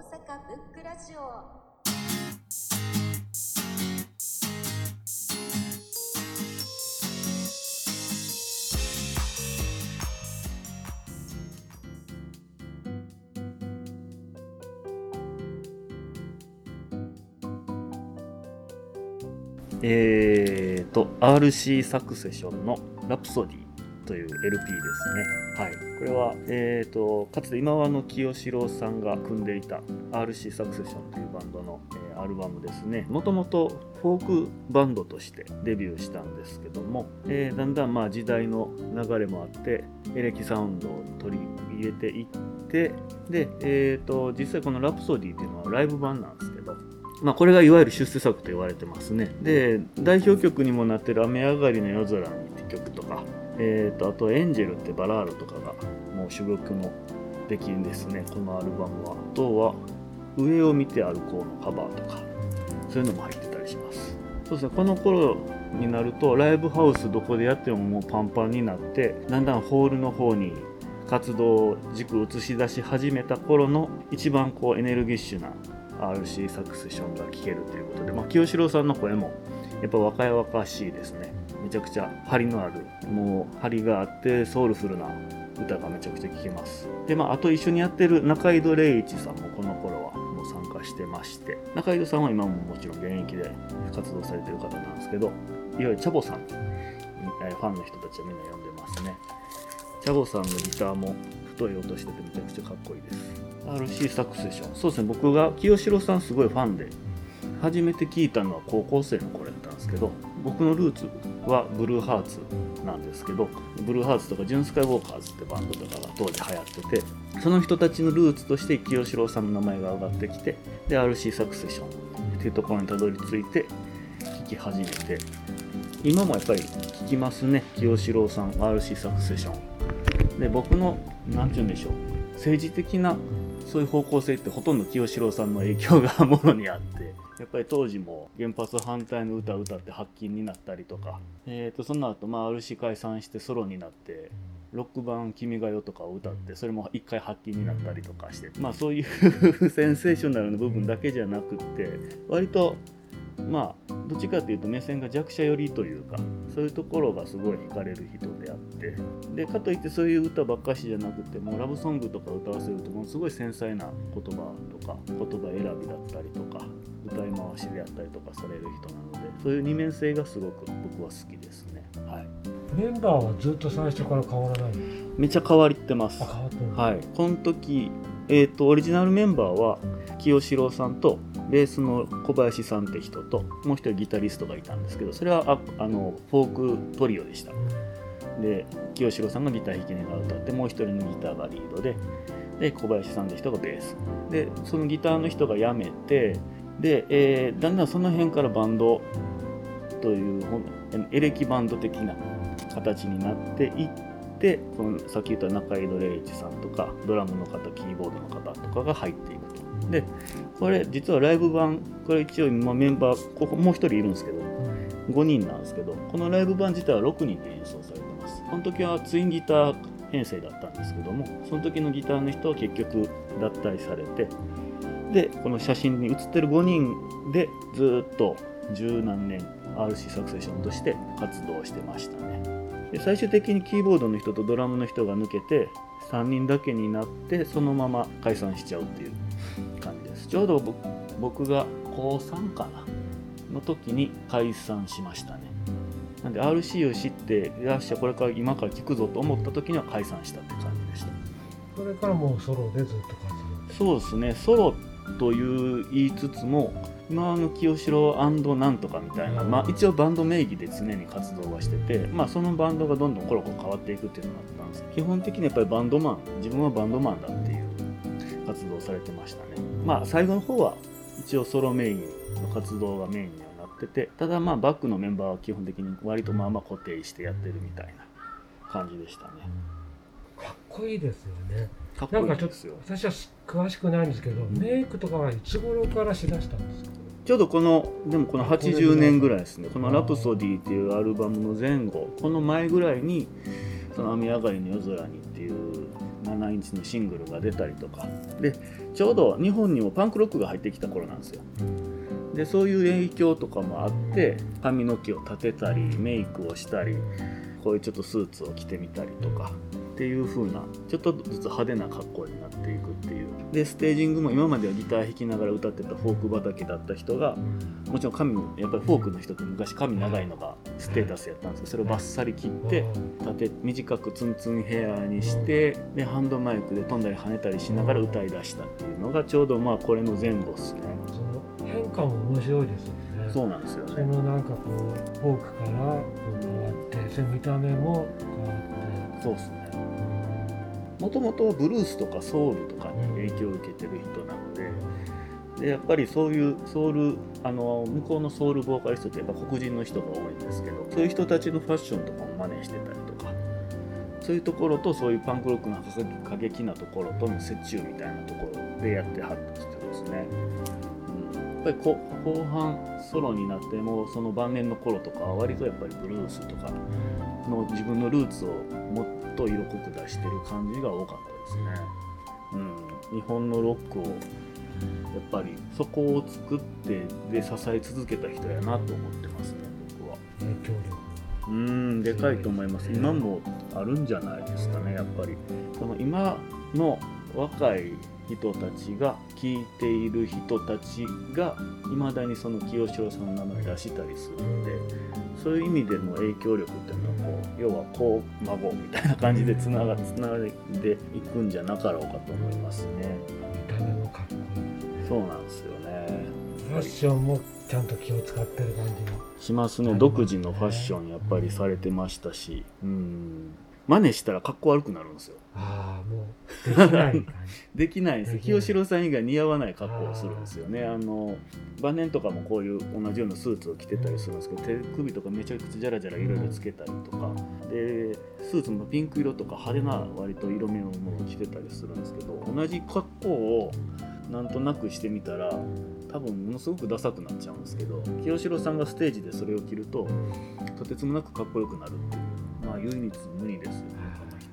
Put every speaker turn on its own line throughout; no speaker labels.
阪ブックラジオ
えーと RC サクセションのラプソディという LP ですね。はい。これは、えーと、かつて今和の清志郎さんが組んでいた RC サクセションというバンドの、えーアルバムですね。もともとフォークバンドとしてデビューしたんですけども、えーだんだんまあ時代の流れもあって、エレキサウンドを取り入れていって、で、えーと、実際このラプソディっていうのはライブ版なんですけど、まあ、これがいわゆる出世作と言われてますね。で、代表曲にもなってる雨上がりの夜空にって曲とか、えー、とあとエンジェルってバラードとかがもう珠玉の出来ですね、このアルバムは。あとは、上を見て歩こうのカバーとか、そういうのも入ってたりします。そうですね、この頃になると、ライブハウスどこでやってももうパンパンになって、だんだんホールの方に活動軸を映し出し始めた頃の一番こうエネルギッシュな RC サクセションが聴けるということで、まあ、清志郎さんの声もやっぱ若々しいですねめちゃくちゃ張りのあるもう張りがあってソウルフルな歌がめちゃくちゃ聴けます。でまああと一緒にやってる中井戸礼一さんもこの頃はもう参加してまして中井戸さんは今ももちろん現役で活動されてる方なんですけどいわゆるチャボさんファンの人たちはみんな呼んでますね。チャボさんのギターも太い音しててめちゃくちゃかっこいいです。RC サクセションそうですね。僕が清志郎さんすごいファンで初めて聞いたのは高校生の頃やったんですけど僕のルーツはブルーハーツなんですけどブルーハーツとかジュンスカイウォーカーズってバンドとかが当時流行っててその人たちのルーツとして清志郎さんの名前が上がってきてで RC サクセションっていうところにたどり着いて聴き始めて。今もやっぱり聴きますね清志郎さん RC サクセション。で僕の何て言うんでしょう政治的なそういう方向性ってほとんど清志郎さんの影響がものにあってやっぱり当時も原発反対の歌を歌って発禁になったりとか、えー、とその後まあ RC 解散してソロになってロック版「君が代」とかを歌ってそれも一回発禁になったりとかしてまあそういう センセーショナルな部分だけじゃなくって割とまあどっちかというと目線が弱者寄りというかそういうところがすごい惹かれる人であってでかといってそういう歌ばっかしじゃなくてもうラブソングとか歌わせるとものすごい繊細な言葉とか言葉選びだったりとか歌い回しであったりとかされる人なのでそういう二面性がすごく僕は好きですね。はい。
メンバーはずっと最初から変わらないの？
めっちゃ変わってます。
あ変わってる
はい、この時、えー、とオリジナルメンバーは清志郎さんとベースの小林さんって人ともう一人ギタリストがいたんですけどそれはああのフォークトリオでした。で清志郎さんがギター弾きながら歌ってもう一人のギターがリードでで小林さんって人がベース。でそのギターの人が辞めてで、えーだんだんその辺からバンドというエレキバンド的な形になっていってこのさっき言った中井戸礼一さんとかドラムの方キーボードの方とかが入っていくと。でこれ実はライブ版これ一応今メンバーここもう一人いるんですけど5人なんですけどこのライブ版自体は6人で演奏されてます。この時はツインギター編成だったんですけどもその時のギターの人は結局脱退されてでこの写真に写ってる5人でずっと十何年 RC サクセションとして活動してましたね。で最終的にキーボードの人とドラムの人が抜けて3人だけになってそのまま解散しちゃうっていう感じです。ちょうど僕僕が高3かなの時に解散しましたね。なんで RC を知ってよっしゃこれから今から聞くぞと思った時には解散したって感じでした。
それからもうソロでずっと活
そうですね。ソロという言いつつも今の清志郎なんとかみたいな、
うん。
まあ、一応バンド名義で常に活動はしてて、まあ、そのバンドがどんどんコロコロ変わっていくっていうのがあったんです。基本的にやっぱりバンドマン自分はバンドマンだっていう活動をされてましたね。まあ最後の方は一応ソロメインの活動がメインにはなっててただまあバックのメンバーは基本的に割とまあまあ固定してやってるみたいな感じでしたね。
動かっこいいですよね。
かっこ
なんかちょっと
いいですよ
私は詳しくないんですけどメイクとかはいつ頃からしだしたんですか？
ちょうどこのでもこの80年ぐらいですね。この「ラプソディ」っていうアルバムの前後この前ぐらいに「その雨上がりの夜空に」っていう流7インチのシングルが出たりとか。でちょうど日本にもパンクロックが入ってきた頃なんですよ。でそういう影響とかもあって髪の毛を立てたりメイクをしたりこういうちょっとスーツを着てみたりとかっていう風なちょっとずつ派手な格好になっていくっていう。でステージングも今まではギター弾きながら歌ってたフォーク畑だった人がもちろん髪もやっぱりフォークの人って昔髪長い。のがステータスやったんですけどそれをバッサリ切って立て短くツンツンヘアにしてでハンドマイクで飛んだり跳ねたりしながら歌い出したっていうのがちょうどまあこれの前後ですね。
その変化も面白いですよね。
そうなんですよ
そ
ね
のなんかこうフォークからこう変わってその見た目も変わって。
そうですね。
うん
もともとはブルースとかソウルとかに影響を受けてる人なのででやっぱりそういうソウルあの向こうのソウルボーカリストってやっぱ黒人の人が多いんですけどそういう人たちのファッションとかも真似してたりとかそういうところとそういうパンクロックの過激なところとの折衷みたいなところでやってはった人ですね。うん。やっぱりこ後半ソロになってもその晩年の頃とかは割とやっぱりブルースとかの自分のルーツをもっと色濃く出してる感じが多かったですね。うん、日本のロックをやっぱりそこを作ってで支え続けた人やなと思ってますね僕は。
影響力。
うんでかいと思います。今もあるんじゃないですかねやっぱり。その今の若い人たちが聴いている人たちがいまだにその清志郎さんの名前出したりするんでそういう意味での影響力っていうのはこう要は子孫みたいな感じでつながつないでいくんじゃなかろうかと思いますね。そうなんですよね。
ファッションもちゃんと気を使ってる感じの。
しますね独自のファッションやっぱりされてましたしうん。真似したらかっこ悪くなるんですよ。
ああもうできない
できない。んです清志郎さん以外似合わない格好をするんですよね。あの晩年とかもこういう同じようなスーツを着てたりするんですけど手首とかめちゃくちゃジャラジャラいろいろつけたりとか。でスーツもピンク色とか派手な割と色味のものを着てたりするんですけど同じ格好をなんとなくしてみたら多分ものすごくダサくなっちゃうんですけど清志郎さんがステージでそれを着るととてつもなくかっこよくなるっていう。まあ唯一無二ですよ。ねこの人は。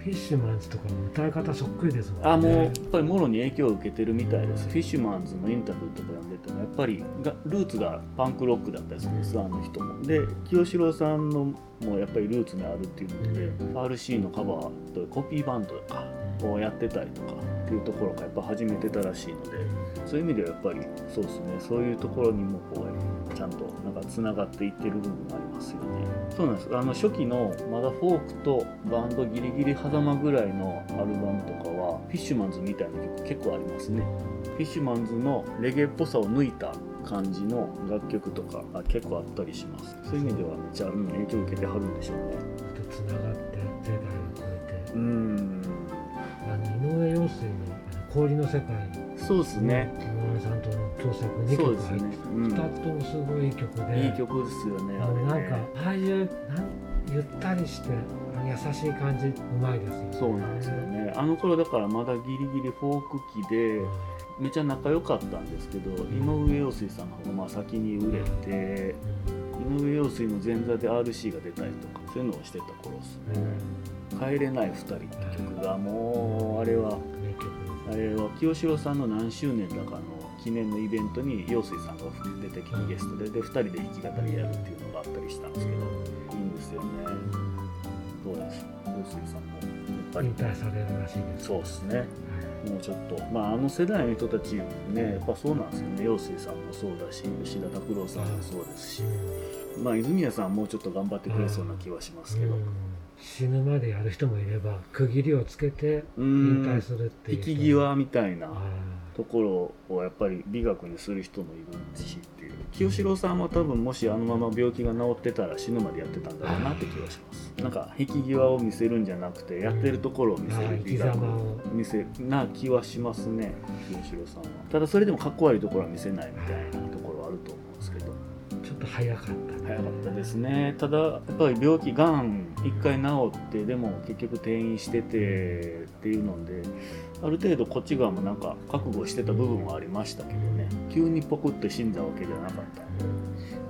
フィッシュマンズとかも歌い方そっくりですもんね。
あもうやっぱりもろに影響を受けてるみたいです。フィッシュマンズのインタビューとか読んでてもやっぱりがルーツがパンクロックだったりするんですあの人も。で清志郎さんのもやっぱりルーツにあるっていうので RC のカバーとコピーバンドとかをやってたりとかっていうところがやっぱ始めてたらしいのでそういう意味ではやっぱりそうですね。そういうところにもこうちゃんとなんかつながっていってる部分もありますよね。そうなんです。あの初期のまだフォークとバンドギリギリ狭間ぐらいのアルバムとかはフィッシュマンズみたいな曲結構ありますね。フィッシュマンズのレゲエっぽさを抜いた感じの楽曲とかが結構あったりします。そういう意味ではめっちゃあるの影響を受けてはるんでしょうね。
とつながって世代を超えて。
うーん。
あの井上陽水の氷の世界。
そうですね。
井上さん。との共作2
そうですね。
曲入って、、
うん、
2つともすごいいい曲で。
いい曲ですよね。あ
うなんか
ね
ああいうなんゆったりして優しい感じうまいですよね。
そうなんですよね。あの頃だからまだギリギリフォーク期でめっちゃ仲良かったんですけど井上陽水さんの方がまあ先に売れて井上陽水の前座で RC が出たりとかそういうのをしてた頃ですね「帰れない2人」って曲がもうあれはあれは清志郎さんの何周年だかの記念のイベントに陽水さんが出てきてゲストでで2人で弾き語りやるっていうのがあったりしたんですけどいいんです？よねそうです？陽水さんもやっぱり。
引退されるらしいです。
そうですね。もうちょっとまああの世代の人たちねやっぱそうなんですよね。陽水さんもそうだし吉田拓郎さんもそうですしまあ泉谷さんはもうちょっと頑張ってくれそうな気はしますけど。
うん。死ぬまでやる人もいれば区切りをつけて
う
引
ん
退するっていう
引き際みたいな
あ
ところをやっぱり美学にする人もいるしっていう。清志郎さんは多分もしあのまま病気が治ってたら死ぬまでやってたんだろうなって気がします。なんか引き際を見せるんじゃなくてやってるところを見せる美学
を。
見せな気はしますね清志郎さんは。ただそれでもかっこ悪いところは見せないみたいなところ
早かった
早かったですね。ただやっぱり病気がん一回治ってでも結局転院しててっていうのである程度こっち側もなんか覚悟してた部分はありましたけどね。急にポクって死んだわけじゃなかったんで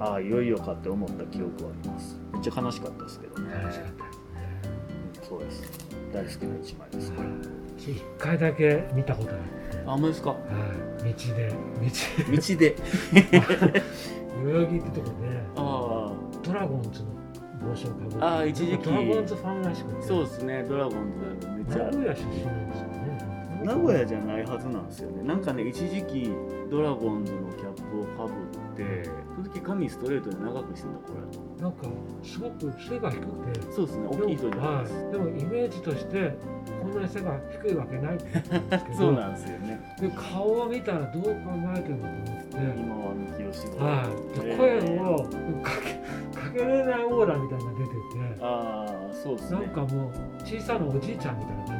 ああいよいよかって思った記憶はあります。めっちゃ悲しかったですけどね。
楽しかった
そうです。大好きな一枚ですこれ
私一回だけ見たことあって
あほんまですか？
はい、道で。
道で。
道 代々木ってとこで
あ
ドラゴンズの帽子をかぶって。
あー一時期。
ドラゴンズファンらしくて。
あそうですね。ドラゴンズめっちゃ。
名古屋出身なんですよ。ね
名古屋じゃないはずなんですよね。なんかね一時期ドラゴンズのキャップをかぶってその時髪ストレートで長くしてた頃やと
なんかすごく背が低くて。
そうですね大きい人じゃないです、
はい、でもイメージとしてこんなに背が低いわけないって言う。んですけど
そうなんですよね。
で顔を見たらどう考えてるのと思って。
今はあの清志郎
はい、声をかけ かけれないオーラみたいなのが出てて。
ああそうですね。
なんかもう小さなおじいちゃんみたいな感じ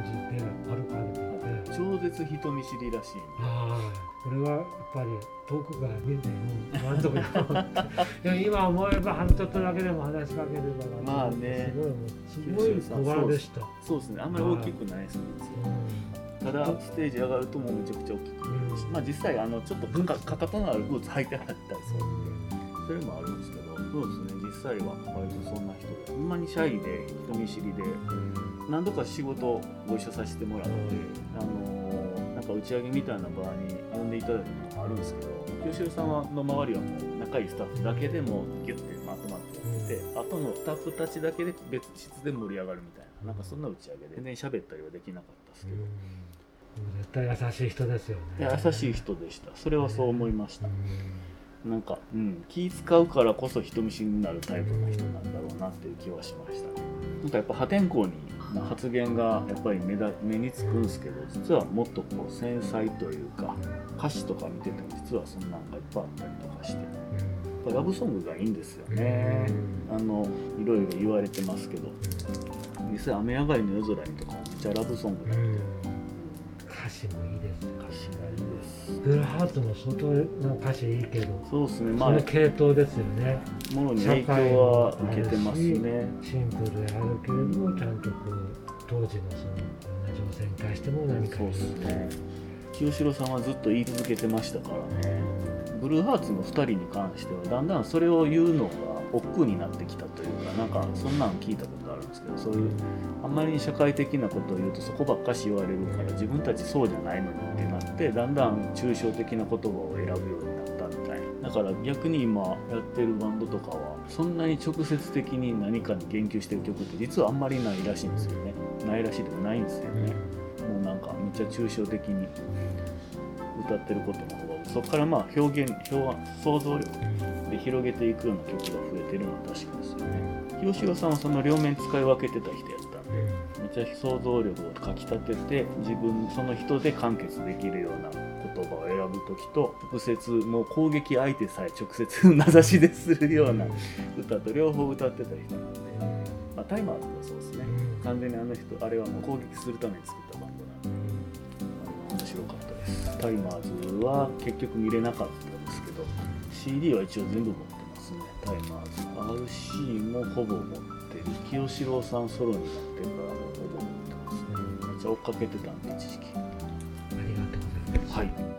超絶人見知りらしい。
はいこれはやっぱり遠くから見ても満足だでも 今思えばちょっとだけでも話しかければ
まあね。
すごいもうすごい小柄でした、
そうですねあんまり大きくないですねただステージ上がるともうめちゃくちゃ大きく見えるし、
うん
まあ実際あのちょっとかかかかとのあるブーツ履いてはったりするんでそれもあるんですけどそうですね実際は割とそんな人でほんまにシャイで人見知りで何度か仕事ご一緒させてもらって、あのーなんか打ち上げみたいな場に呼んでいただいたこともあるんですけど清志郎さんはの周りはもう仲いいスタッフだけでもギュッてまとまってやってて、後のスタッフたちだけで別室で盛り上がるみたいななんかそんな打ち上げで全然喋ったりはできなかったですけど、
絶対優しい人ですよね。
優しい人でした。それはそう思いました、
うん
なんか、うん、気使うからこそ人見知りになるタイプの人なんだろうなっていう気はしましたね。なんかやっぱ破天荒にな発言がやっぱり目だ目につくんですけど実はもっとこう繊細というか歌詞とか見てても実はそんなんがいっぱいあったりとかしてやっぱラブソングがいいんですよね。あのいろいろ言われてますけど実際雨上がりの夜空にとかもめっちゃラブソングだ
うん。歌詞もいいですね。
歌詞がいい
ブルーハーツも相当な歌詞いいけど
そうですね。まあ
その系統ですよね。
ものに影響は受けてますね。
シンプルであるけれどもちゃんとこう当時のその情勢に対しても何か
そうですね。清志郎さんはずっと言い続けてましたから。ねブルーハーツの2人に関してはだんだんそれを言うのが億劫になってきたというかなんかそんなん聞いたことですけどそういうあんまりに社会的なことを言うとそこばっかし言われるから自分たちそうじゃないのにってなってだんだん抽象的な言葉を選ぶようになったみたいな。だから逆に今やってるバンドとかはそんなに直接的に何かに言及してる曲って実はあんまりないらしいんですよね。ないらしいでもないんですよね。もうなんかめっちゃ抽象的に歌ってることの方がそこからまあ表現表想像力で広げていくような曲が増えてるのは確かですよね清志郎さんはその両面使い分けてた人やったんでめっちゃ想像力をかきたてて自分その人で完結できるような言葉を選ぶ時と直接もう攻撃相手さえ直接名指しでするような歌と両方歌ってた人なんで、まあ、タイマーズもそうですね。完全にあの人あれはもう攻撃するために作ったバンドなんで面白かったです。タイマーズは結局見れなかったんですけど CD は一応全部持ってますね。タイマーズ RC もほぼ持ってる。清志郎さんソロになってからもほぼ持ってますね。めっちゃ追っかけてたんで一時期。
ありがとうございます。
はい